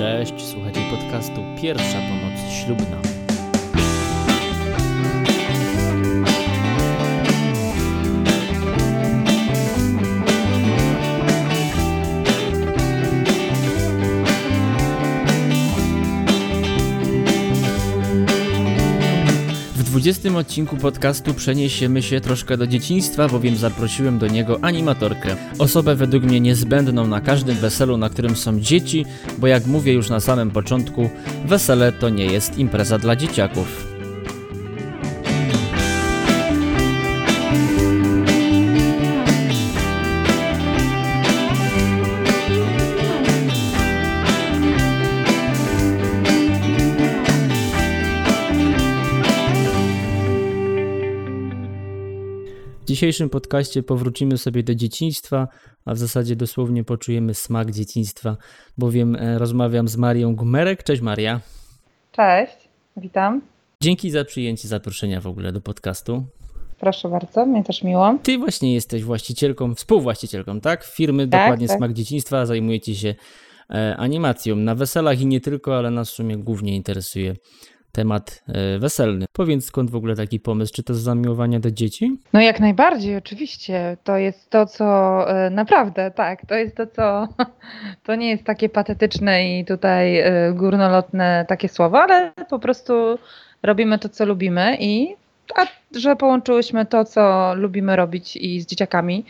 Cześć, słuchajcie podcastu Pierwsza Pomoc Ślubna. 20 odcinku podcastu przeniesiemy się troszkę do dzieciństwa, bowiem zaprosiłem do niego animatorkę. Osobę według mnie niezbędną na każdym weselu, na którym są dzieci, bo jak mówię już na samym początku, wesele to nie jest impreza dla dzieciaków. Dzisiejszym podcaście powrócimy sobie do dzieciństwa, a w zasadzie dosłownie poczujemy smak dzieciństwa, bowiem e, rozmawiam z Marią Gumerek. Cześć Maria. Cześć, witam. Dzięki za przyjęcie zaproszenia w ogóle do podcastu. Proszę bardzo, mnie też miło. Ty właśnie jesteś właścicielką, współwłaścicielką, tak? Firmy Tak, dokładnie tak. Smak Dzieciństwa, zajmujecie się e, animacją na weselach i nie tylko, ale nas w sumie głównie interesuje temat e, weselny. Powiedz skąd w ogóle taki pomysł? Czy to z zamiłowania do dzieci? No jak najbardziej, oczywiście. To jest to, co e, naprawdę, tak, to jest to, co to nie jest takie patetyczne i tutaj e, górnolotne takie słowa, ale po prostu robimy to, co lubimy i a że połączyłyśmy to, co lubimy robić i z dzieciakami,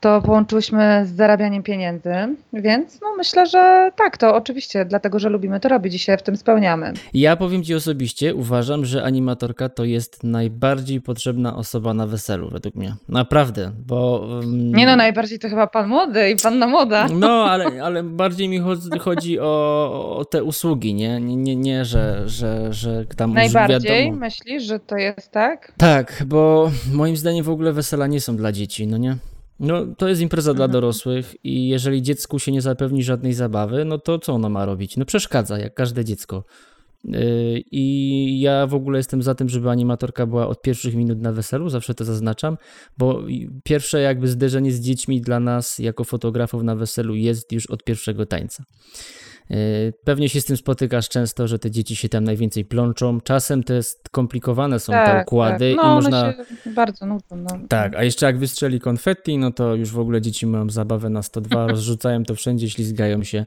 to połączyłyśmy z zarabianiem pieniędzy, więc no myślę, że tak, to oczywiście, dlatego, że lubimy to robić i się w tym spełniamy. Ja powiem Ci osobiście, uważam, że animatorka to jest najbardziej potrzebna osoba na weselu, według mnie. Naprawdę, bo. Nie no, najbardziej to chyba pan młody i panna młoda. No, ale, ale bardziej mi chodzi, chodzi o, o te usługi, nie? Nie, nie, nie że, że, że tam Najbardziej wiadomo. myślisz, że to jest tak? Tak, bo moim zdaniem w ogóle wesela nie są dla dzieci, no nie? No, to jest impreza dla Mhm. dorosłych i jeżeli dziecku się nie zapewni żadnej zabawy, no to co ono ma robić? No przeszkadza, jak każde dziecko. Yy, I ja w ogóle jestem za tym, żeby animatorka była od pierwszych minut na weselu, zawsze to zaznaczam, bo pierwsze jakby zderzenie z dziećmi dla nas jako fotografów na weselu jest już od pierwszego tańca. Yy, Pewnie się z tym spotykasz często, że te dzieci się tam najwięcej plączą. Czasem te skomplikowane są te układy tak. i No, można. one się bardzo nudzą. No. Tak, a jeszcze jak wystrzeli konfetti, no to już w ogóle dzieci mają zabawę na 102, rozrzucają to wszędzie, ślizgają się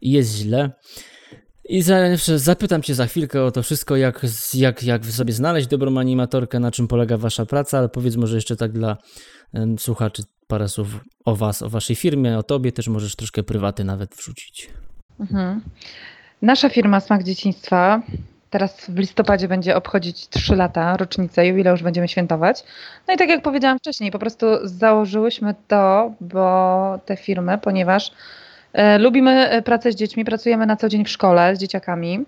i jest źle. I za, zapytam Cię za chwilkę o to wszystko, jak, jak, jak sobie znaleźć dobrą animatorkę, na czym polega Wasza praca, ale powiedz może jeszcze tak dla słuchaczy parę słów o Was, o Waszej firmie, o Tobie, też możesz troszkę prywaty nawet wrzucić. Mhm. Nasza firma Smak Dzieciństwa teraz w listopadzie będzie obchodzić 3 lata, rocznicę, jubileusz będziemy świętować. No i tak jak powiedziałam wcześniej, po prostu założyłyśmy to, bo tę firmę, ponieważ lubimy e, pracę z dziećmi, pracujemy na co dzień w szkole z dzieciakami.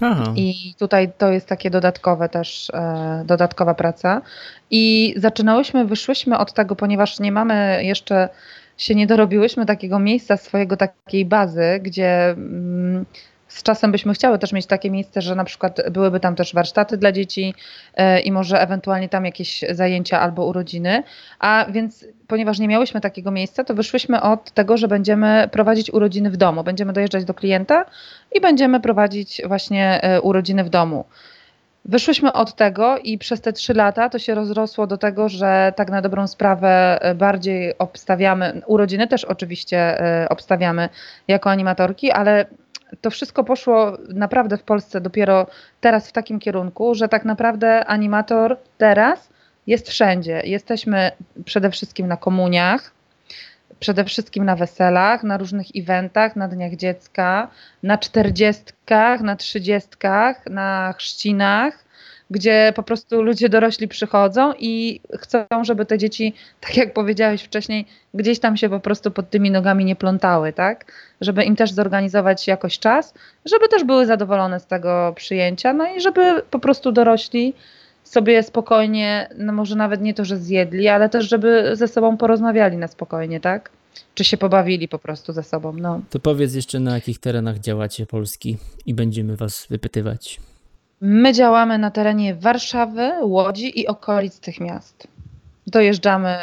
Aha, I tutaj to jest takie dodatkowe też, e, dodatkowa praca. I zaczynałyśmy, wyszłyśmy od tego, ponieważ nie mamy jeszcze, się nie dorobiłyśmy takiego miejsca, swojego takiej bazy, gdzie mm, z czasem byśmy chciały też mieć takie miejsce, że na przykład byłyby tam też warsztaty dla dzieci e, i może ewentualnie tam jakieś zajęcia albo urodziny. A więc, ponieważ nie miałyśmy takiego miejsca, to wyszłyśmy od tego, że będziemy prowadzić urodziny w domu. Będziemy dojeżdżać do klienta i będziemy prowadzić właśnie e, urodziny w domu. Wyszłyśmy od tego i przez te trzy lata to się rozrosło do tego, że tak na dobrą sprawę e, bardziej obstawiamy, urodziny też oczywiście obstawiamy jako animatorki, ale to wszystko poszło naprawdę w Polsce dopiero teraz w takim kierunku, że tak naprawdę animator teraz jest wszędzie. Jesteśmy przede wszystkim na komuniach, przede wszystkim na weselach, na różnych eventach, na dniach dziecka, na czterdziestkach, na trzydziestkach, na chrzcinach, gdzie po prostu ludzie dorośli przychodzą i chcą, żeby te dzieci, tak jak powiedziałeś wcześniej, gdzieś tam się po prostu pod tymi nogami nie plątały, tak? Żeby im też zorganizować jakoś czas, żeby też były zadowolone z tego przyjęcia, no i żeby po prostu dorośli sobie spokojnie, no może nawet nie to, że zjedli, ale też, żeby ze sobą porozmawiali na spokojnie, tak? Czy się pobawili po prostu ze sobą, no. to powiedz jeszcze na jakich terenach działacie Polski i będziemy Was wypytywać. My działamy na terenie Warszawy, Łodzi i okolic tych miast. Dojeżdżamy,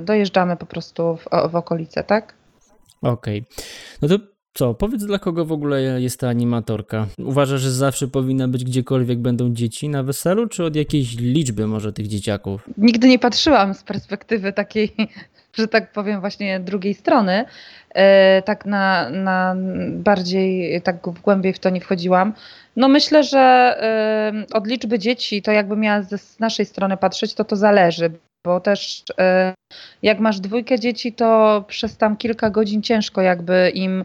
y, dojeżdżamy po prostu w, w okolice, tak? Okej. No to Co, powiedz dla kogo w ogóle jest ta animatorka? Uważasz, że zawsze powinna być gdziekolwiek będą dzieci na weselu, czy od jakiejś liczby może tych dzieciaków? Nigdy nie patrzyłam z perspektywy takiej, że tak powiem, właśnie drugiej strony. E, tak na, na bardziej, tak głębiej w to nie wchodziłam. No myślę, że e, od liczby dzieci, to jakby miała z naszej strony patrzeć, to to zależy, bo też e, jak masz dwójkę dzieci, to przez tam kilka godzin ciężko jakby im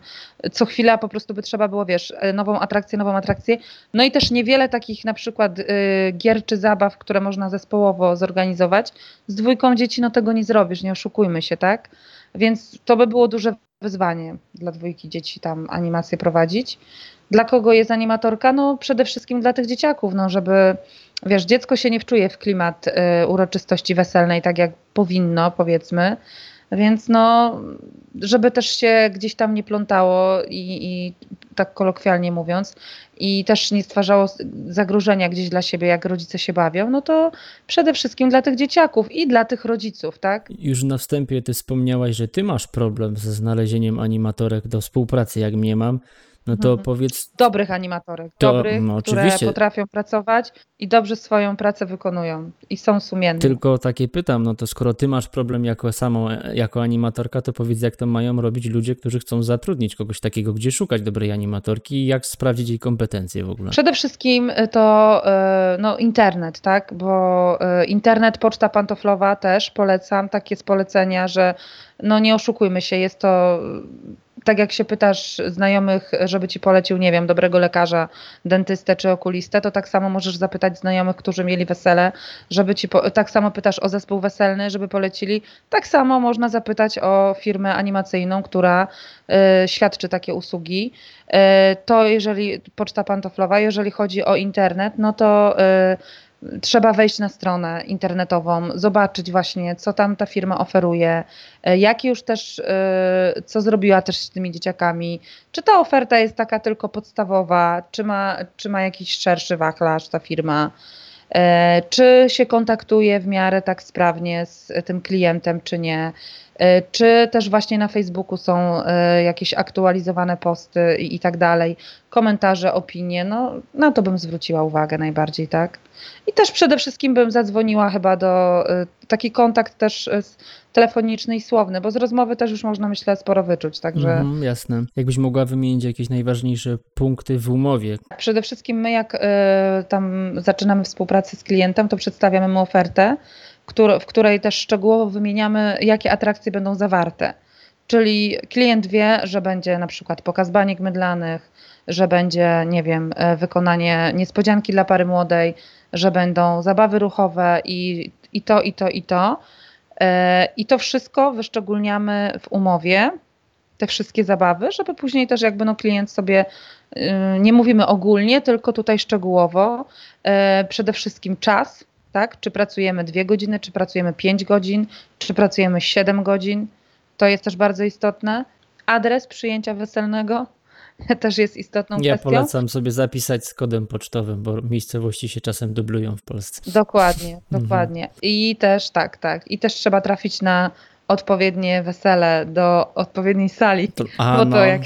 co chwila po prostu by trzeba było, wiesz, nową atrakcję, nową atrakcję. No i też niewiele takich na przykład gier czy zabaw, które można zespołowo zorganizować. Z dwójką dzieci no tego nie zrobisz, nie oszukujmy się, tak? Więc to by było duże wyzwanie dla dwójki dzieci tam animację prowadzić. Dla kogo jest animatorka? No przede wszystkim dla tych dzieciaków, no żeby wiesz, dziecko się nie wczuje w klimat y, uroczystości weselnej tak jak powinno, powiedzmy. Więc no, żeby też się gdzieś tam nie plątało i, i tak kolokwialnie mówiąc, i też nie stwarzało zagrożenia gdzieś dla siebie, jak rodzice się bawią, no to przede wszystkim dla tych dzieciaków i dla tych rodziców, tak? Już na wstępie ty wspomniałaś, że ty masz problem ze znalezieniem animatorek do współpracy, jak mnie mam. No to mhm. powiedz. Dobrych animatorek, to, dobrych, no, które potrafią pracować i dobrze swoją pracę wykonują i są sumienne. Tylko takie pytam, no to skoro ty masz problem jako samą, jako animatorka, to powiedz, jak to mają robić ludzie, którzy chcą zatrudnić kogoś takiego, gdzie szukać dobrej animatorki i jak sprawdzić jej kompetencje w ogóle? Przede wszystkim to e, no, internet, tak? Bo e, internet, poczta pantoflowa też polecam, takie z polecenia, że no nie oszukujmy się, jest to tak jak się pytasz znajomych, żeby ci polecił, nie wiem, dobrego lekarza, dentystę czy okulistę, to tak samo możesz zapytać znajomych, którzy mieli wesele, żeby ci, po, tak samo pytasz o zespół weselny, żeby polecili, tak samo można zapytać o firmę animacyjną, która y, świadczy takie usługi. Y, to jeżeli, poczta pantoflowa, jeżeli chodzi o internet, no to y, trzeba wejść na stronę internetową, zobaczyć właśnie, co tam ta firma oferuje, e, jak już też, e, co zrobiła też z tymi dzieciakami, czy ta oferta jest taka tylko podstawowa, czy ma, czy ma jakiś szerszy wachlarz ta firma, e, czy się kontaktuje w miarę tak sprawnie z tym klientem, czy nie. Czy też właśnie na Facebooku są jakieś aktualizowane posty i, i tak dalej, komentarze, opinie, no na to bym zwróciła uwagę najbardziej, tak? I też przede wszystkim bym zadzwoniła chyba do y, taki kontakt też telefoniczny i słowny, bo z rozmowy też już można myślę sporo wyczuć, także... Mhm, jasne. Jakbyś mogła wymienić jakieś najważniejsze punkty w umowie? Przede wszystkim my jak y, tam zaczynamy współpracę z klientem, to przedstawiamy mu ofertę, w której też szczegółowo wymieniamy, jakie atrakcje będą zawarte. Czyli klient wie, że będzie na przykład pokaz baniek mydlanych, że będzie, nie wiem, wykonanie niespodzianki dla pary młodej, że będą zabawy ruchowe i, i to, i to, i to. E, I to wszystko wyszczególniamy w umowie, te wszystkie zabawy, żeby później też jakby no klient sobie, y, nie mówimy ogólnie, tylko tutaj szczegółowo, e, przede wszystkim czas, tak? Czy pracujemy dwie godziny, czy pracujemy pięć godzin, czy pracujemy siedem godzin. To jest też bardzo istotne. Adres przyjęcia weselnego, też jest istotną ja kwestią. Ja polecam sobie zapisać z kodem pocztowym, bo miejscowości się czasem dublują w Polsce. Dokładnie, mhm. dokładnie. I też tak, tak. I też trzeba trafić na odpowiednie wesele do odpowiedniej sali. To, a, bo to no. jak...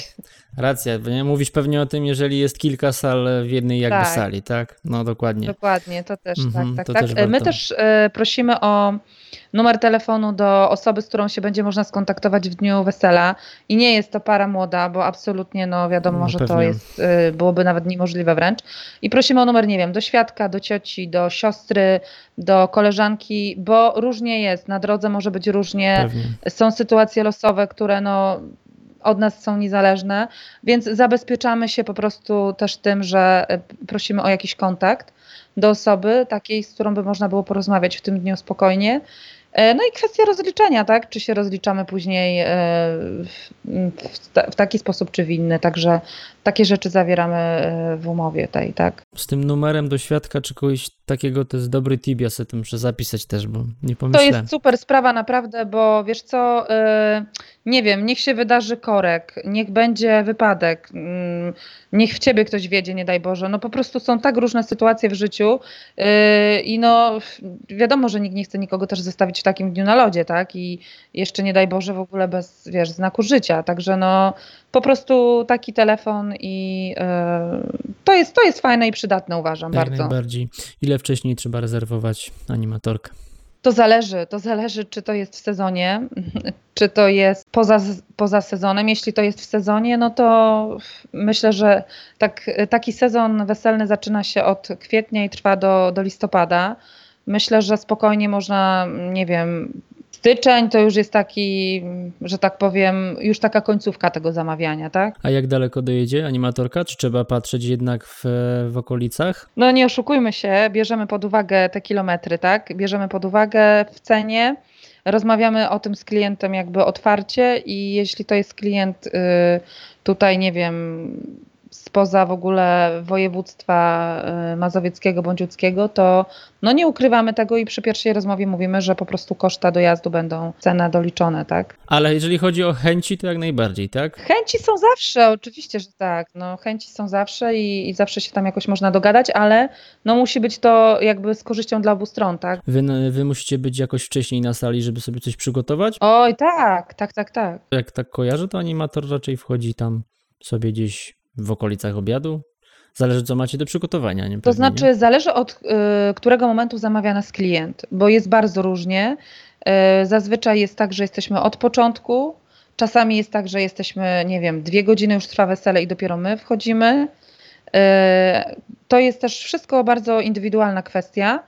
Racja, nie? mówisz pewnie o tym, jeżeli jest kilka sal w jednej jakby tak. sali, tak? No dokładnie. Dokładnie, to też, mhm, tak, tak, tak. Też My też y, prosimy o numer telefonu do osoby, z którą się będzie można skontaktować w dniu wesela i nie jest to para młoda, bo absolutnie, no wiadomo, no, że pewnie. to jest, y, byłoby nawet niemożliwe wręcz. I prosimy o numer, nie wiem, do świadka, do cioci, do siostry, do koleżanki, bo różnie jest, na drodze może być różnie, pewnie. są sytuacje losowe, które no od nas są niezależne, więc zabezpieczamy się po prostu też tym, że y, prosimy o jakiś kontakt do osoby takiej, z którą by można było porozmawiać w tym dniu spokojnie. E, no i kwestia rozliczenia, tak? Czy się rozliczamy później e, w, taki sposób, czy w inny. Także takie rzeczy zawieramy e, w umowie tej, tak? Z tym numerem do świadka, czy kogoś takiego, to jest dobry tip, ja sobie to muszę zapisać też, bo nie pomyślałem. To jest super sprawa naprawdę, bo wiesz co, nie wiem, niech się wydarzy korek, niech będzie wypadek, mm, niech w ciebie ktoś wiedzie, nie daj Boże. No po prostu są tak różne sytuacje w życiu i no wiadomo, że nikt nie chce nikogo też zostawić w takim dniu na lodzie, tak? I jeszcze nie daj Boże w ogóle bez, wiesz, znaku życia. Także no po prostu taki telefon i e, to, jest, to jest fajne i przydatne uważam Jak bardzo. najbardziej. Ile wcześniej trzeba rezerwować animatorkę? To zależy, to zależy, czy to jest w sezonie, czy to jest poza, poza sezonem. Jeśli to jest w sezonie, no to myślę, że tak, taki sezon weselny zaczyna się od kwietnia i trwa do, do listopada. Myślę, że spokojnie można, nie wiem, styczeń to już jest taki, że tak powiem, już taka końcówka tego zamawiania, tak? A jak daleko dojedzie animatorka? Czy trzeba patrzeć jednak w, w okolicach? No nie oszukujmy się, bierzemy pod uwagę te kilometry, tak? Bierzemy pod uwagę w cenie, rozmawiamy o tym z klientem jakby otwarcie i jeśli to jest klient y, tutaj, nie wiem, spoza w ogóle województwa y, mazowieckiego bądź łódzkiego, to no nie ukrywamy tego i przy pierwszej rozmowie mówimy, że po prostu koszta dojazdu będą cena doliczone, tak? Ale jeżeli chodzi o chęci, to jak najbardziej, tak? Chęci są zawsze, oczywiście, że tak. No, chęci są zawsze i, i zawsze się tam jakoś można dogadać, ale no musi być to jakby z korzyścią dla obu stron, tak? Wy, wy musicie być jakoś wcześniej na sali, żeby sobie coś przygotować? Oj, tak, tak, tak, tak. Jak tak kojarzę, to animator raczej wchodzi tam sobie gdzieś w okolicach obiadu? Zależy, co macie do przygotowania. Nie? Pewnie, to znaczy, nie? zależy od y, którego momentu zamawia nas klient, bo jest bardzo różnie. Y, zazwyczaj jest tak, że jesteśmy od początku. Czasami jest tak, że jesteśmy, nie wiem, dwie godziny już trwa wesele i dopiero my wchodzimy. Y, to jest też wszystko bardzo indywidualna kwestia.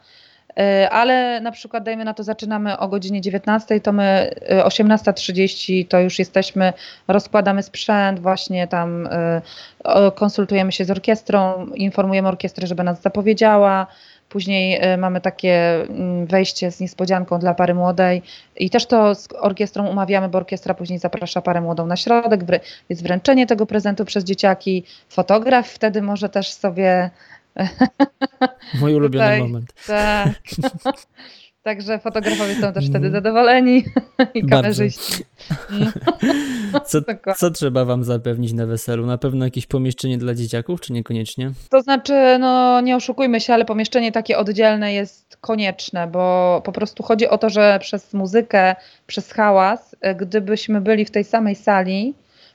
E, ale na przykład dajmy na to zaczynamy o godzinie 19, to my 18.30 e, to już jesteśmy, rozkładamy sprzęt, właśnie tam e, konsultujemy się z orkiestrą, informujemy orkiestrę, żeby nas zapowiedziała. Później mamy takie mm, wejście z niespodzianką dla pary młodej i też to z orkiestrą umawiamy, bo orkiestra później zaprasza parę młodą na środek, jest wręczenie tego prezentu przez dzieciaki. Fotograf wtedy może też sobie Mój ulubiony Tutaj, moment. Tak. Także fotografowie są też wtedy zadowoleni i kamerzyści. Co, Dokładnie. co trzeba wam zapewnić na weselu? Na pewno jakieś pomieszczenie dla dzieciaków, czy niekoniecznie? To znaczy, no nie oszukujmy się, ale pomieszczenie takie oddzielne jest konieczne, bo po prostu chodzi o to, że przez muzykę, przez hałas, e, gdybyśmy byli w tej samej sali,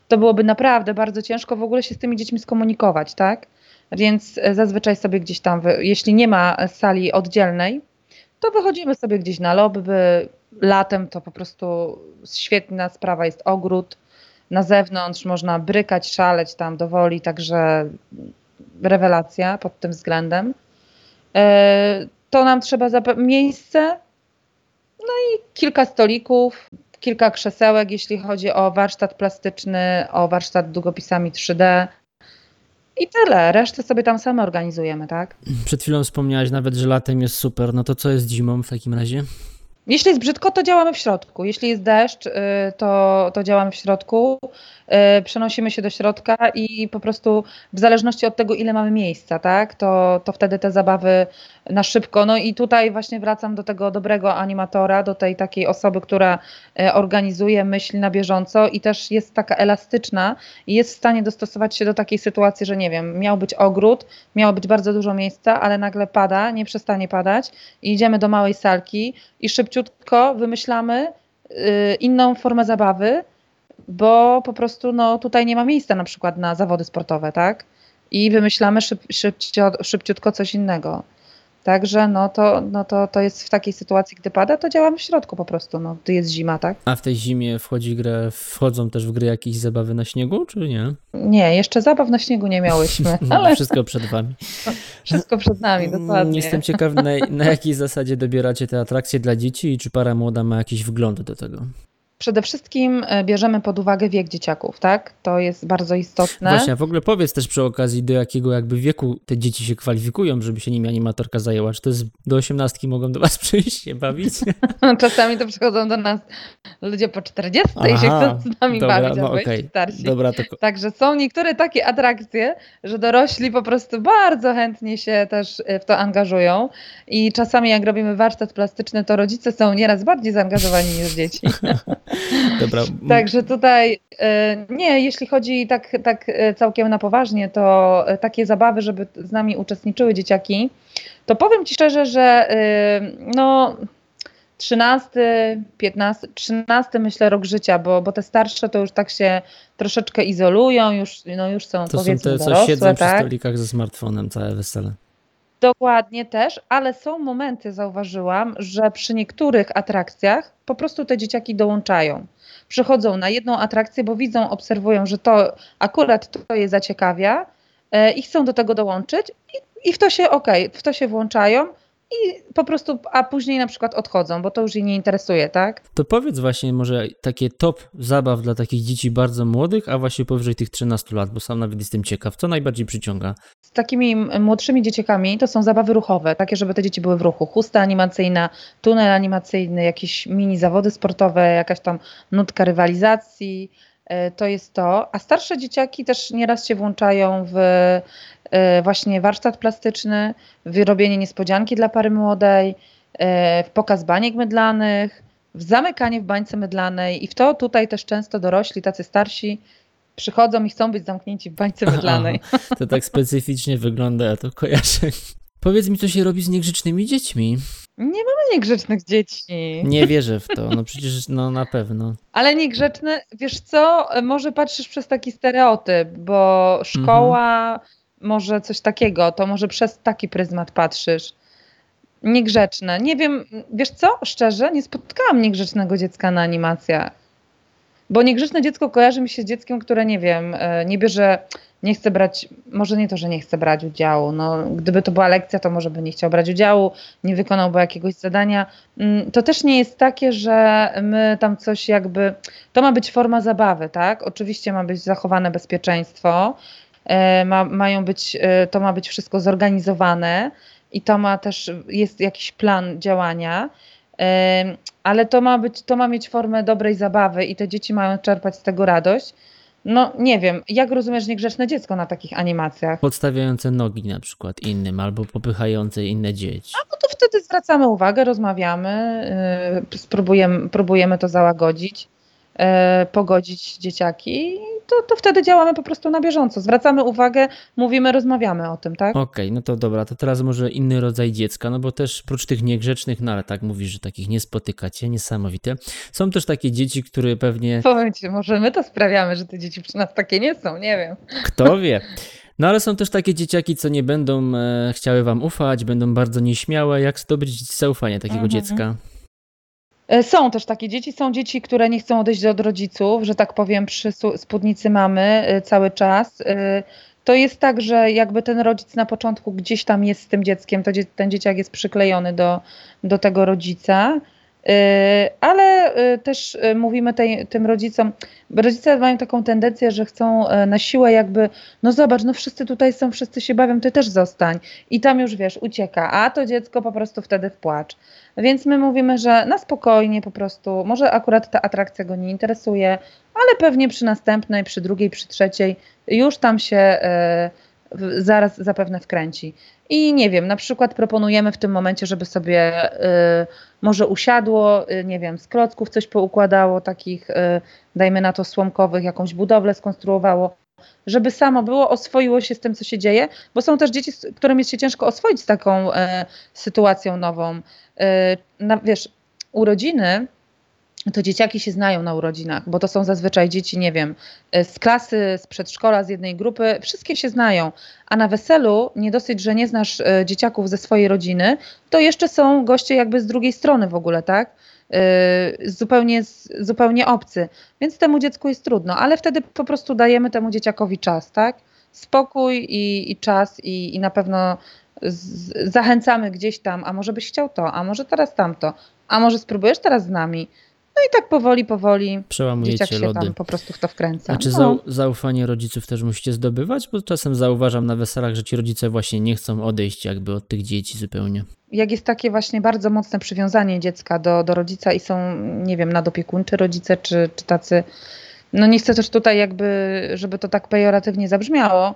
to byłoby naprawdę bardzo ciężko w ogóle się z tymi dziećmi skomunikować, tak? Więc e, zazwyczaj sobie gdzieś tam, jeśli nie ma sali oddzielnej, to wychodzimy sobie gdzieś na lobby. Latem to po prostu świetna sprawa jest ogród. Na zewnątrz można brykać, szaleć tam do woli, także rewelacja pod tym względem. E, to nam trzeba miejsce, no i kilka stolików, kilka krzesełek, jeśli chodzi o warsztat plastyczny, o warsztat długopisami 3D. I tyle, resztę sobie tam same organizujemy, tak? Przed chwilą wspomniałaś nawet, że latem jest super. No to co jest zimą w takim razie? Jeśli jest brzydko, to działamy w środku. Jeśli jest deszcz, y, to, to działamy w środku. Y, przenosimy się do środka i po prostu w zależności od tego, ile mamy miejsca, tak, to, to wtedy te zabawy na szybko. No i tutaj właśnie wracam do tego dobrego animatora, do tej takiej osoby, która y, organizuje, myśli na bieżąco i też jest taka elastyczna i jest w stanie dostosować się do takiej sytuacji, że nie wiem, miał być ogród, miało być bardzo dużo miejsca, ale nagle pada, nie przestanie padać i idziemy do małej salki i szybciutko wymyślamy inną formę zabawy, bo po prostu no, tutaj nie ma miejsca na przykład na zawody sportowe, tak? I wymyślamy szyb, szybciutko coś innego. Także no to, no to, to jest w takiej sytuacji, gdy pada, to działamy w środku po prostu, no, gdy jest zima, tak? A w tej zimie wchodzi grę, wchodzą też w gry jakieś zabawy na śniegu, czy nie? Nie, jeszcze zabaw na śniegu nie miałyśmy, ale Wszystko przed wami. wszystko przed nami, dokładnie. Jestem ciekaw, na, na jakiej zasadzie dobieracie te atrakcje dla dzieci i czy para młoda ma jakiś wgląd do tego? Przede wszystkim e, bierzemy pod uwagę wiek dzieciaków, tak? To jest bardzo istotne. Właśnie, a w ogóle powiedz też przy okazji, do jakiego jakby wieku te dzieci się kwalifikują, żeby się nimi animatorka zajęła. Czy to jest do osiemnastki mogą do was przyjść się bawić? Czasami to przychodzą do nas ludzie po 40 Aha, i się chcą z nami dobra, bawić, no, albo okay. starsi. Dobra, to... Także są niektóre takie atrakcje, że dorośli po prostu bardzo chętnie się też e, w to angażują i czasami jak robimy warsztat plastyczny, to rodzice są nieraz bardziej zaangażowani niż dzieci. Dobra. Także tutaj e, nie, jeśli chodzi tak, tak e, całkiem na poważnie, to e, takie zabawy, żeby z nami uczestniczyły dzieciaki, to powiem Ci szczerze, że no 13, 15, 13 myślę rok życia, bo, bo te starsze to już tak się troszeczkę izolują, już, no już są To są powiedzmy te, co dorosłe, siedzą przy tak? stolikach ze smartfonem, całe wesele. Dokładnie też, ale są momenty, zauważyłam, że przy niektórych atrakcjach po prostu te dzieciaki dołączają. Przychodzą na jedną atrakcję, bo widzą, obserwują, że to akurat to je zaciekawia e, i chcą do tego dołączyć i, i w to się okej, w to się włączają i po prostu, a później na przykład odchodzą, bo to już ich nie interesuje, tak? To powiedz właśnie może takie top zabaw dla takich dzieci bardzo młodych, a właśnie powyżej tych 13 lat, bo sam nawet jestem ciekaw, co najbardziej przyciąga. Z takimi młodszymi dzieciakami to są zabawy ruchowe, takie, żeby te dzieci były w ruchu. Chusta animacyjna, tunel animacyjny, jakieś mini zawody sportowe, jakaś tam nutka rywalizacji. E, To jest to. A starsze dzieciaki też nieraz się włączają w e, właśnie warsztat plastyczny, w robienie niespodzianki dla pary młodej, e, w pokaz baniek mydlanych, w zamykanie w bańce mydlanej i w to tutaj też często dorośli, tacy starsi przychodzą i chcą być zamknięci w bańce mydlanej. To tak specyficznie wygląda, ja to kojarzę. Powiedz mi, co się robi z niegrzecznymi dziećmi. Nie mamy niegrzecznych dzieci. Nie wierzę w to, no przecież no na pewno. Ale niegrzeczne, wiesz co, może patrzysz przez taki stereotyp, bo szkoła, może coś takiego, to może przez taki pryzmat patrzysz. Niegrzeczne. Nie wiem, wiesz co, szczerze, nie spotkałam niegrzecznego dziecka na animacjach. Bo niegrzeczne dziecko kojarzy mi się z dzieckiem, które nie wiem, e, nie bierze, nie chce brać, może nie to, że nie chce brać udziału. No, gdyby to była lekcja, to może by nie chciał brać udziału, nie wykonałby jakiegoś zadania. Mm, To też nie jest takie, że my tam coś jakby. To ma być forma zabawy, tak? Oczywiście ma być zachowane bezpieczeństwo, e, ma, mają być, e, to ma być wszystko zorganizowane i to ma też, jest jakiś plan działania. Ale to ma być, to ma mieć formę dobrej zabawy i te dzieci mają czerpać z tego radość. No nie wiem, jak rozumiesz niegrzeczne dziecko na takich animacjach? Podstawiające nogi na przykład innym, albo popychające inne dzieci. No to wtedy zwracamy uwagę, rozmawiamy, yy, spróbujemy, próbujemy to załagodzić, pogodzić dzieciaki to, to wtedy działamy po prostu na bieżąco. Zwracamy uwagę, mówimy, rozmawiamy o tym, tak? Okej, no to dobra, to teraz może inny rodzaj dziecka, no bo też prócz tych niegrzecznych, no ale tak mówisz, że takich nie spotykacie, niesamowite. Są też takie dzieci, które pewnie, Powiem ci, może my to sprawiamy, że te dzieci przy nas takie nie są, nie wiem. kto wie. No ale są też takie dzieciaki, co nie będą e, chciały wam ufać, będą bardzo nieśmiałe. Jak zdobyć zaufanie takiego Mhm. dziecka? E, Są też takie dzieci, są dzieci, które nie chcą odejść od rodziców, że tak powiem, przy spódnicy mamy e, cały czas. E, To jest tak, że jakby ten rodzic na początku gdzieś tam jest z tym dzieckiem, to ten dzieciak jest przyklejony do, do tego rodzica. Ale też mówimy tej, tym rodzicom, rodzice mają taką tendencję, że chcą na siłę jakby, no zobacz, no wszyscy tutaj są, wszyscy się bawią, ty też zostań. I tam już wiesz, ucieka, a to dziecko po prostu wtedy w płacz. Więc my mówimy, że na spokojnie po prostu, może akurat ta atrakcja go nie interesuje, ale pewnie przy następnej, przy drugiej, przy trzeciej już tam się e, zaraz zapewne wkręci. I nie wiem, na przykład proponujemy w tym momencie, żeby sobie e, może usiadło, e, nie wiem, z klocków coś poukładało, takich, dajmy na to słomkowych, jakąś budowlę skonstruowało, żeby samo było, oswoiło się z tym, co się dzieje, bo są też dzieci, z- którym jest się ciężko oswoić z taką e, sytuacją nową. E, na, wiesz, urodziny, to dzieciaki się znają na urodzinach, bo to są zazwyczaj dzieci, nie wiem, e, z klasy, z przedszkola, z jednej grupy, wszystkie się znają. A na weselu nie dosyć, że nie znasz e, dzieciaków ze swojej rodziny, to jeszcze są goście jakby z drugiej strony w ogóle, tak? E, Zupełnie, zupełnie obcy. Więc temu dziecku jest trudno, ale wtedy po prostu dajemy temu dzieciakowi czas, tak? Spokój i, i czas i, i na pewno z, zachęcamy gdzieś tam, a może byś chciał to, a może teraz tamto, a może spróbujesz teraz z nami. No i tak powoli, powoli dzieciak Przełamujecie się lody. tam po prostu w to wkręca. A czy No. zau- zaufanie rodziców też musicie zdobywać? Bo czasem zauważam na weselach, że ci rodzice właśnie nie chcą odejść jakby od tych dzieci zupełnie. jak jest takie właśnie bardzo mocne przywiązanie dziecka do, do rodzica i są, nie wiem, nadopiekuńczy rodzice, czy, czy tacy, no nie chcę też tutaj jakby, żeby to tak pejoratywnie zabrzmiało,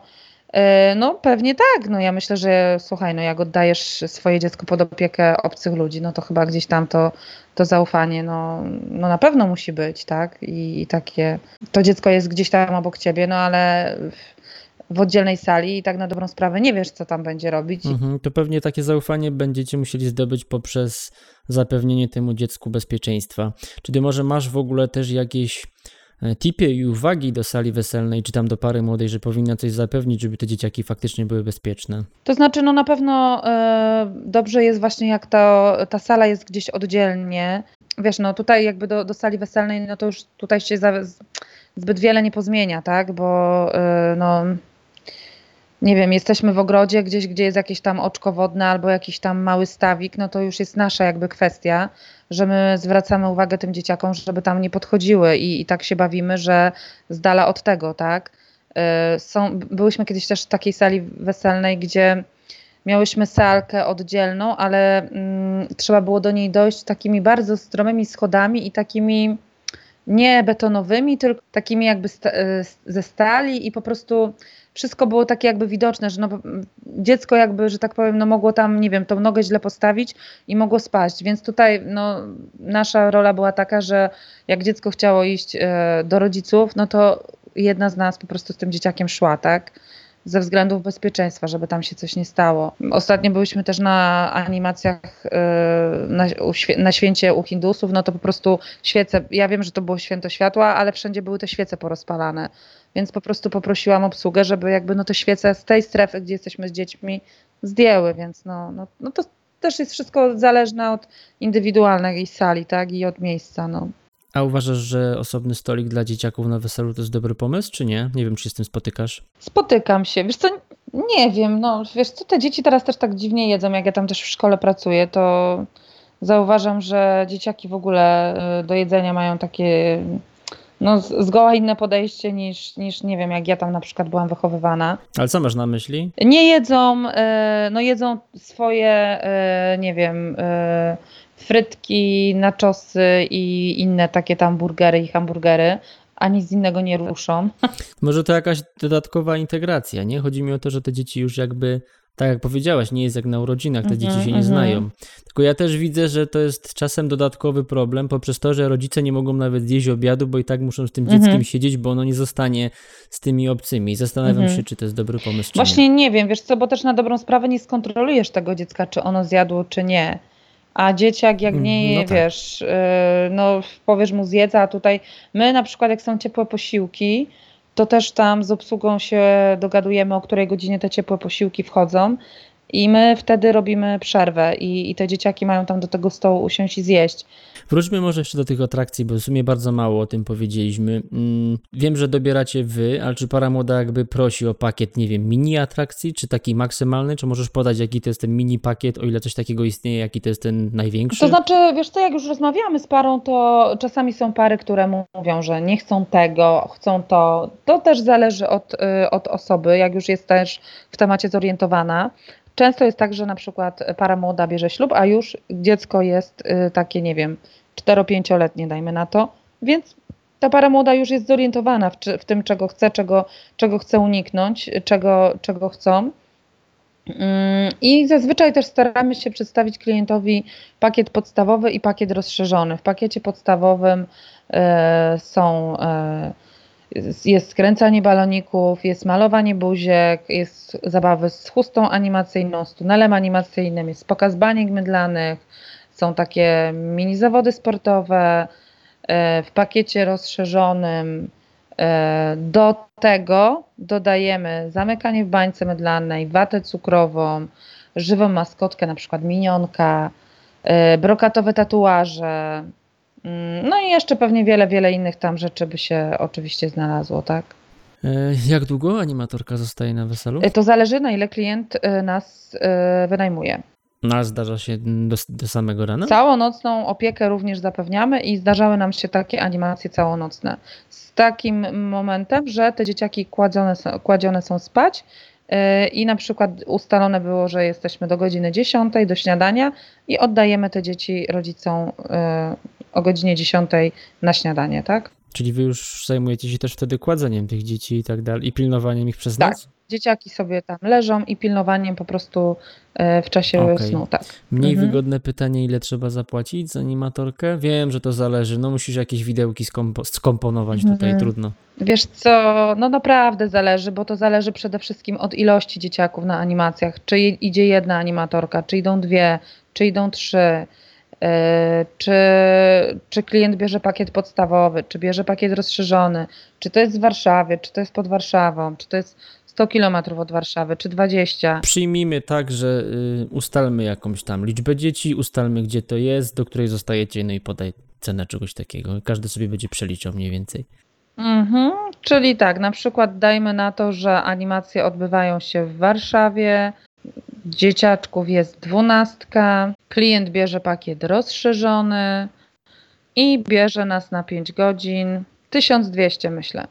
no pewnie tak, no ja myślę, że słuchaj, no jak oddajesz swoje dziecko pod opiekę obcych ludzi, no to chyba gdzieś tam to, to zaufanie, no, no na pewno musi być, tak, i, i takie, to dziecko jest gdzieś tam obok ciebie, no ale w oddzielnej sali i tak na dobrą sprawę nie wiesz, co tam będzie robić. Mhm, to pewnie takie zaufanie będziecie musieli zdobyć poprzez zapewnienie temu dziecku bezpieczeństwa. Czy ty może masz w ogóle też jakieś e, tipy i uwagi do sali weselnej, czy tam do pary młodej, że powinna coś zapewnić, żeby te dzieciaki faktycznie były bezpieczne? To znaczy, no na pewno e, dobrze jest właśnie, jak to, ta sala jest gdzieś oddzielnie. Wiesz, no tutaj jakby do, do sali weselnej, no to już tutaj się za, zbyt wiele nie pozmienia, tak? Bo e, no nie wiem, jesteśmy w ogrodzie gdzieś, gdzie jest jakieś tam oczko wodne albo jakiś tam mały stawik, no to już jest nasza jakby kwestia, że my zwracamy uwagę tym dzieciakom, żeby tam nie podchodziły i, i tak się bawimy, że z dala od tego, tak? E, są, byłyśmy kiedyś też w takiej sali weselnej, gdzie miałyśmy salkę oddzielną, ale mm, trzeba było do niej dojść takimi bardzo stromymi schodami i takimi nie betonowymi, tylko takimi jakby sta, e, ze stali i po prostu wszystko było takie jakby widoczne, że no, dziecko jakby, że tak powiem, no mogło tam, nie wiem, tą nogę źle postawić i mogło spaść, więc tutaj no, nasza rola była taka, że jak dziecko chciało iść e, do rodziców, no to jedna z nas po prostu z tym dzieciakiem szła, tak? ze względów bezpieczeństwa, żeby tam się coś nie stało. Ostatnio byliśmy też na animacjach y, na, na święcie u Hindusów, no to po prostu świece, ja wiem, że to było święto światła, ale wszędzie były te świece porozpalane, więc po prostu poprosiłam obsługę, żeby jakby no te świece z tej strefy, gdzie jesteśmy z dziećmi, zdjęły, więc no, no, no to też jest wszystko zależne od indywidualnej sali, tak, i od miejsca, no. A uważasz, że osobny stolik dla dzieciaków na weselu to jest dobry pomysł, czy nie? Nie wiem, czy się z tym spotykasz. Spotykam się. Wiesz co, nie wiem, no wiesz co, te dzieci teraz też tak dziwnie jedzą, jak ja tam też w szkole pracuję, to zauważam, że dzieciaki w ogóle y, do jedzenia mają takie no zgoła inne podejście niż, niż nie wiem, jak ja tam na przykład byłam wychowywana. Ale co masz na myśli? Nie jedzą, y, no jedzą swoje, y, nie wiem, frytki, naczosy i inne takie tam burgery i hamburgery, a nic innego nie ruszą. Może to jakaś dodatkowa integracja, nie? Chodzi mi o to, że te dzieci już jakby, tak jak powiedziałaś, nie jest jak na urodzinach, te dzieci mhm, się nie mhm. znają. Tylko ja też widzę, że to jest czasem dodatkowy problem poprzez to, że rodzice nie mogą nawet zjeść obiadu, bo i tak muszą z tym dzieckiem mhm. siedzieć, bo ono nie zostanie z tymi obcymi. Zastanawiam się, czy to jest dobry pomysł. Właśnie nie. nie wiem, wiesz co, bo też na dobrą sprawę nie skontrolujesz tego dziecka, czy ono zjadło, czy nie a dzieciak jak nie, no tak. wiesz, yy, no powiesz mu zjedz, a tutaj my na przykład jak są ciepłe posiłki, to też tam z obsługą się dogadujemy, o której godzinie te ciepłe posiłki wchodzą i my wtedy robimy przerwę i, i te dzieciaki mają tam do tego stołu usiąść i zjeść. Wróćmy może jeszcze do tych atrakcji, bo w sumie bardzo mało o tym powiedzieliśmy. Mm, wiem, że dobieracie wy, ale czy para młoda jakby prosi o pakiet, nie wiem, mini atrakcji, czy taki maksymalny, czy możesz podać, jaki to jest ten mini pakiet, o ile coś takiego istnieje, jaki to jest ten największy? To znaczy, wiesz co, jak już rozmawiamy z parą, to czasami są pary, które mówią, że nie chcą tego, chcą to. To też zależy od, y, od osoby, jak już jest też w temacie zorientowana. Często jest tak, że na przykład para młoda bierze ślub, a już dziecko jest y, takie, nie wiem, 4-5-letnie, dajmy na to, więc ta para młoda już jest zorientowana w, w, tym, czego chce, czego, czego chce uniknąć, czego, czego chcą. Mm, I zazwyczaj też staramy się przedstawić klientowi pakiet podstawowy i pakiet rozszerzony. W pakiecie podstawowym y, są y, jest skręcanie baloników, jest malowanie buziek, jest zabawy z chustą animacyjną, z tunelem animacyjnym, jest pokaz baniek mydlanych, są takie mini zawody sportowe. E, w pakiecie rozszerzonym e, do tego dodajemy zamykanie w bańce mydlanej, watę cukrową, żywą maskotkę, na przykład minionka, e, brokatowe tatuaże, no i jeszcze pewnie wiele, wiele innych tam rzeczy by się oczywiście znalazło, tak? E, jak długo animatorka zostaje na weselu? E, to zależy, na ile klient e, nas wynajmuje. No, a zdarza się do, do, samego rana? Całonocną opiekę również zapewniamy i zdarzały nam się takie animacje całonocne. Z takim momentem, że te dzieciaki kładzione są, kładzione są spać i na przykład ustalone było, że jesteśmy do godziny 10, do śniadania i oddajemy te dzieci rodzicom o godzinie 10 na śniadanie, tak? Czyli wy już zajmujecie się też wtedy kładzeniem tych dzieci i tak dalej i pilnowaniem ich przez Tak. noc? Dzieciaki sobie tam leżą i pilnowaniem po prostu e, w czasie Okej. snu, tak. Mniej Mhm. wygodne pytanie, ile trzeba zapłacić za animatorkę? Wiem, że to zależy. No musisz jakieś widełki skompo- skomponować tutaj, Mhm. trudno. Wiesz co, no naprawdę zależy, bo to zależy przede wszystkim od ilości dzieciaków na animacjach. Czy idzie jedna animatorka, czy idą dwie, czy idą trzy, czy, czy klient bierze pakiet podstawowy, czy bierze pakiet rozszerzony, czy to jest w Warszawie, czy to jest pod Warszawą, czy to jest 100 kilometrów od Warszawy, czy 20. Przyjmijmy tak, że y, ustalmy jakąś tam liczbę dzieci, ustalmy gdzie to jest, do której zostajecie, no i podaj cenę czegoś takiego. Każdy sobie będzie przeliczał mniej więcej. Mhm, czyli tak, na przykład dajmy na to, że animacje odbywają się w Warszawie, dzieciaczków jest dwunastka, klient bierze pakiet rozszerzony i bierze nas na 5 godzin. 1200 myślę.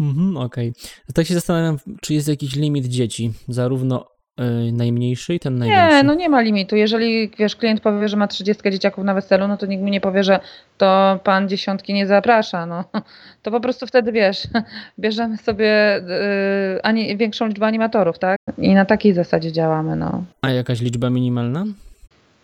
Mhm, okej. Tak się zastanawiam, czy jest jakiś limit dzieci, zarówno najmniejszy i ten największy. Nie, no nie ma limitu. Jeżeli wiesz, klient powie, że ma 30 dzieciaków na weselu, no to nikt mu nie powie, że to pan dziesiątki nie zaprasza. No. To po prostu wtedy wiesz, bierzemy sobie y, ani, większą liczbę animatorów, tak? I na takiej zasadzie działamy, no. A jakaś liczba minimalna?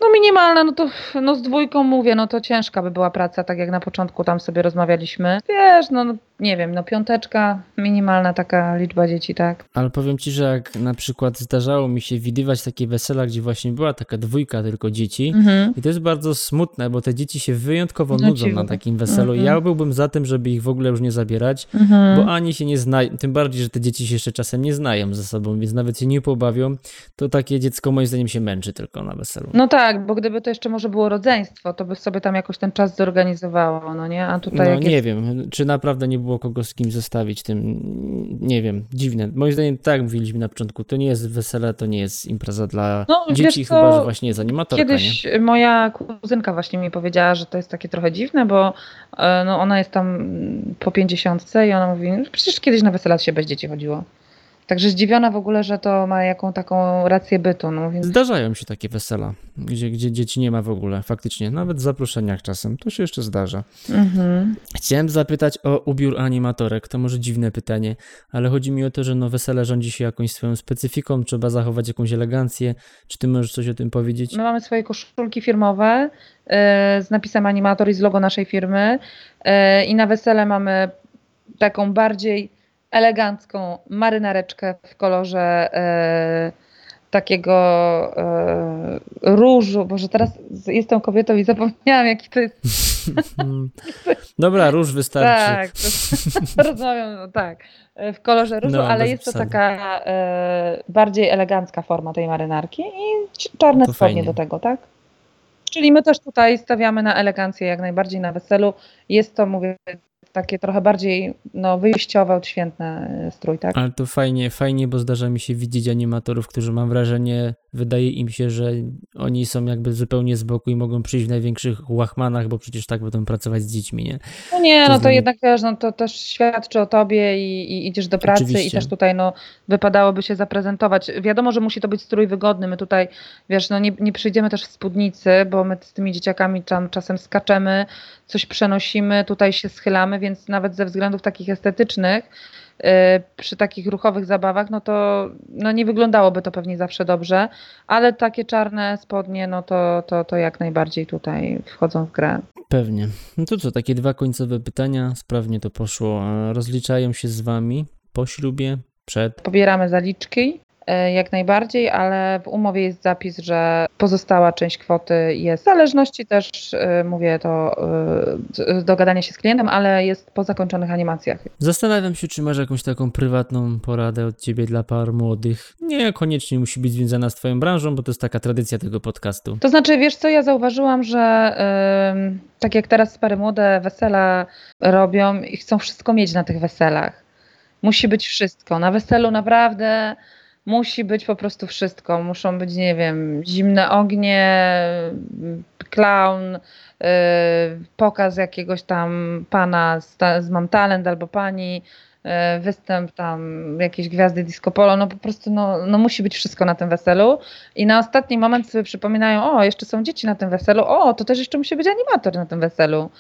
No minimalna, no to no z dwójką mówię, no to ciężka by była praca, tak jak na początku tam sobie rozmawialiśmy. Wiesz, no, no nie wiem, no piąteczka, minimalna taka liczba dzieci, tak? Ale powiem ci, że jak na przykład zdarzało mi się widywać takie wesela, gdzie właśnie była taka dwójka tylko dzieci, Mhm. I to jest bardzo smutne, bo te dzieci się wyjątkowo No nudzą na takim weselu. Mhm. Ja byłbym za tym, żeby ich w ogóle już nie zabierać, Mhm. bo ani się nie znają, tym bardziej, że te dzieci się jeszcze czasem nie znają ze sobą, więc nawet się nie pobawią, to takie dziecko moim zdaniem się męczy tylko na weselu. No tak, bo gdyby to jeszcze może było rodzeństwo, to by sobie tam jakoś ten czas zorganizowało, no nie? A tutaj No nie jest... wiem, czy naprawdę nie było kogo z kim zostawić tym, nie wiem, dziwne. Moim zdaniem, tak mówiliśmy na początku, to nie jest wesele, to nie jest impreza dla No, dzieci, chyba, że właśnie jest animatorka, nie? Kiedyś moja kuzynka właśnie mi powiedziała, że to jest takie trochę dziwne, bo e, no, ona jest tam po pięćdziesiątce i ona mówi, "No, przecież kiedyś na wesela się bez dzieci chodziło. Także zdziwiona w ogóle, że to ma jaką taką rację bytu. No, więc Zdarzają się takie wesela, gdzie, gdzie dzieci nie ma w ogóle, faktycznie, nawet w zaproszeniach czasem, to się jeszcze zdarza. mhm. Chciałem zapytać o ubiór animatorek. To może dziwne pytanie, ale chodzi mi o to, że no wesele rządzi się jakąś swoją specyfiką, trzeba zachować jakąś elegancję. Czy ty możesz coś o tym powiedzieć? My mamy swoje koszulki firmowe e, z napisem animator i z logo naszej firmy e, i na wesele mamy taką bardziej elegancką marynareczkę w kolorze e, takiego e, różu. Boże, teraz jestem kobietą i zapomniałam jaki to jest. Dobra, róż wystarczy. Tak, rozmawiam, no tak, w kolorze różu, No, ale jest to taka e, bardziej elegancka forma tej marynarki i czarne To spodnie do tego, tak? Czyli my też tutaj stawiamy na elegancję jak najbardziej na weselu. Jest to, mówię, takie trochę bardziej no, wyjściowe, odświętny e, strój, tak? Ale to fajnie, fajnie, bo zdarza mi się widzieć animatorów, którzy mam wrażenie, wydaje im się, że oni są jakby zupełnie z boku i mogą przyjść w największych łachmanach, bo przecież tak będą pracować z dziećmi, nie? No nie, To no to nimi- jednak wiesz, no to też świadczy o tobie i, i idziesz do pracy Oczywiście. i też tutaj no wypadałoby się zaprezentować. Wiadomo, że musi to być strój wygodny. My tutaj, wiesz, no nie, nie przyjdziemy też w spódnicy, bo my z tymi dzieciakami tam czasem skaczemy, coś przenosimy, tutaj się schylamy, więc nawet ze względów takich estetycznych yy, przy takich ruchowych zabawach, no to no nie wyglądałoby to pewnie zawsze dobrze, ale takie czarne spodnie, no to, to, to jak najbardziej tutaj wchodzą w grę. Pewnie. No to co, takie dwa końcowe pytania, sprawnie to poszło. Rozliczają się z wami po ślubie, przed, Pobieramy zaliczki jak najbardziej, ale w umowie jest zapis, że pozostała część kwoty jest w zależności też, e, mówię to, e, dogadania się z klientem, ale jest po zakończonych animacjach. Zastanawiam się, czy masz jakąś taką prywatną poradę od ciebie dla par młodych. Nie koniecznie musi być związana z twoją branżą, bo to jest taka tradycja tego podcastu. To znaczy, wiesz co, ja zauważyłam, że ym, tak jak teraz pary młode wesela robią i chcą wszystko mieć na tych weselach. Musi być wszystko. Na weselu naprawdę musi być po prostu wszystko. Muszą być, nie wiem, zimne ognie, y, klaun, y, pokaz jakiegoś tam pana z, z Mam Talent albo pani, y, występ tam jakiejś gwiazdy disco polo. No po prostu no, no musi być wszystko na tym weselu. I na ostatni moment sobie przypominają, o, jeszcze są dzieci na tym weselu, o, to też jeszcze musi być animator na tym weselu.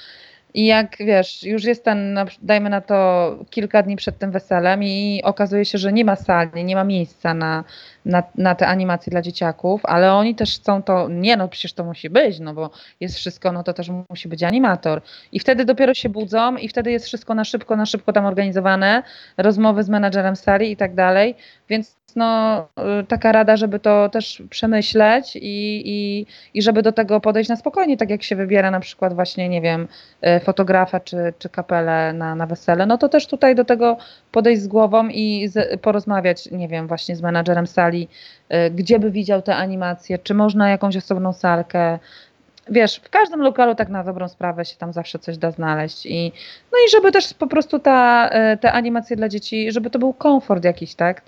I jak wiesz, już jest ten, dajmy na to kilka dni przed tym weselem i okazuje się, że nie ma sali, nie ma miejsca na, na, na te animacje dla dzieciaków, ale oni też chcą to, nie no przecież to musi być, no bo jest wszystko, no to też musi być animator. I wtedy dopiero się budzą i wtedy jest wszystko na szybko, na szybko tam organizowane, rozmowy z menadżerem sali i tak dalej, więc no, y, taka rada, żeby to też przemyśleć i, i, i żeby do tego podejść na spokojnie, tak jak się wybiera na przykład właśnie, nie wiem, y, fotografa czy, czy kapelę na, na wesele, no to też tutaj do tego podejść z głową i z, porozmawiać, nie wiem, właśnie z menadżerem sali, y, gdzie by widział te animacje, czy można jakąś osobną salkę, wiesz, w każdym lokalu tak na dobrą sprawę się tam zawsze coś da znaleźć i no i żeby też po prostu ta, te animacje dla dzieci, żeby to był komfort jakiś, tak?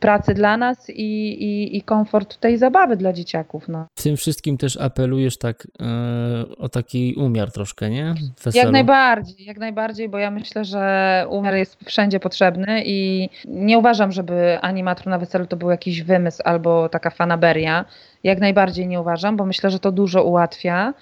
Pracy dla nas i, i, i komfort tej zabawy dla dzieciaków. No. W tym wszystkim też apelujesz tak e, o taki umiar troszkę, nie? Jak najbardziej, jak najbardziej, bo ja myślę, że umiar jest wszędzie potrzebny i nie uważam, żeby animator na weselu to był jakiś wymysł albo taka fanaberia. Jak najbardziej nie uważam, bo myślę, że to dużo ułatwia.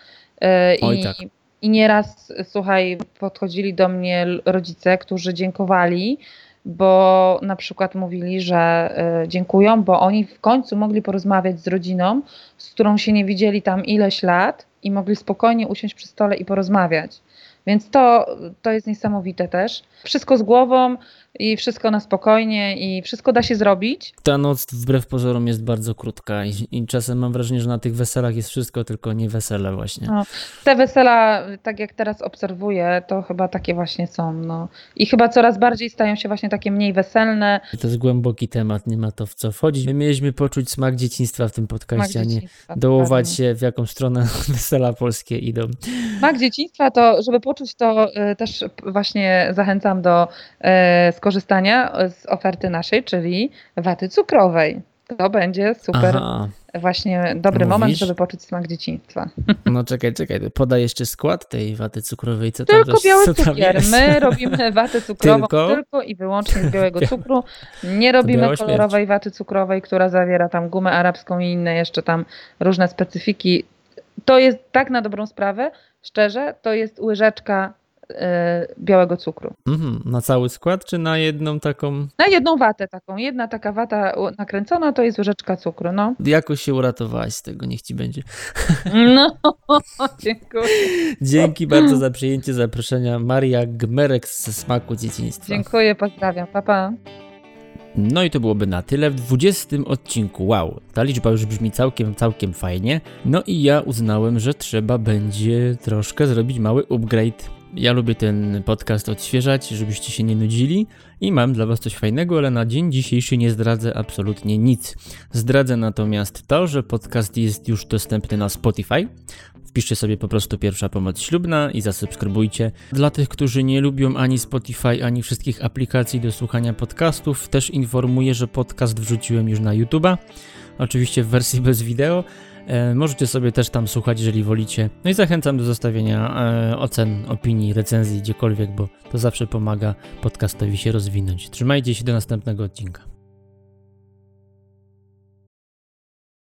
E, Oj, I, tak. I nieraz, słuchaj, podchodzili do mnie rodzice, którzy dziękowali, bo na przykład mówili, że y, dziękują, bo oni w końcu mogli porozmawiać z rodziną, z którą się nie widzieli tam ileś lat i mogli spokojnie usiąść przy stole i porozmawiać. Więc to, to jest niesamowite też. Wszystko z głową i wszystko na spokojnie i wszystko da się zrobić. Ta noc wbrew pozorom jest bardzo krótka i, i czasem mam wrażenie, że na tych weselach jest wszystko, tylko nie wesele właśnie. No, te wesela, tak jak teraz obserwuję, to chyba takie właśnie są. No. I chyba coraz bardziej stają się właśnie takie mniej weselne. To jest głęboki temat, nie ma to w co wchodzić. My mieliśmy poczuć smak dzieciństwa w tym podcaście, a nie dołować się w jaką stronę wesela polskie idą. Smak dzieciństwa to, żeby poczuć to y, też właśnie zachęcam do y, skorzystania z oferty naszej, czyli waty cukrowej. To będzie super Aha. właśnie dobry Mówisz? moment, żeby poczuć smak dzieciństwa. No czekaj, czekaj, podaj jeszcze skład tej waty cukrowej. Co tylko tam, biały co cukier. My robimy watę cukrową tylko? tylko? i wyłącznie z białego cukru. Nie robimy kolorowej waty cukrowej, która zawiera tam gumę arabską i inne jeszcze tam różne specyfiki. To jest tak na dobrą sprawę, szczerze, to jest łyżeczka białego cukru. Mhm, na cały skład, czy na jedną taką? Na jedną watę taką. Jedna taka wata nakręcona to jest łyżeczka cukru, no. Jakoś się uratowałaś z tego, niech ci będzie. No, dziękuję. Dzięki bardzo za przyjęcie zaproszenia. Maria Gmerek ze Smaku Dzieciństwa. Dziękuję, pozdrawiam. Pa, pa. No i to byłoby na tyle w 20 odcinku. Wow, ta liczba już brzmi całkiem, całkiem fajnie. No i ja uznałem, że trzeba będzie troszkę zrobić mały upgrade ja lubię ten podcast odświeżać, żebyście się nie nudzili i mam dla Was coś fajnego, ale na dzień dzisiejszy nie zdradzę absolutnie nic. Zdradzę natomiast to, że podcast jest już dostępny na Spotify. Wpiszcie sobie po prostu pierwsza pomoc ślubna i zasubskrybujcie. Dla tych, którzy nie lubią ani Spotify, ani wszystkich aplikacji do słuchania podcastów, też informuję, że podcast wrzuciłem już na YouTube'a. Oczywiście w wersji bez wideo możecie sobie też tam słuchać, jeżeli wolicie. No i zachęcam do zostawienia e, ocen, opinii, recenzji gdziekolwiek, bo to zawsze pomaga podcastowi się rozwinąć. Trzymajcie się do następnego odcinka.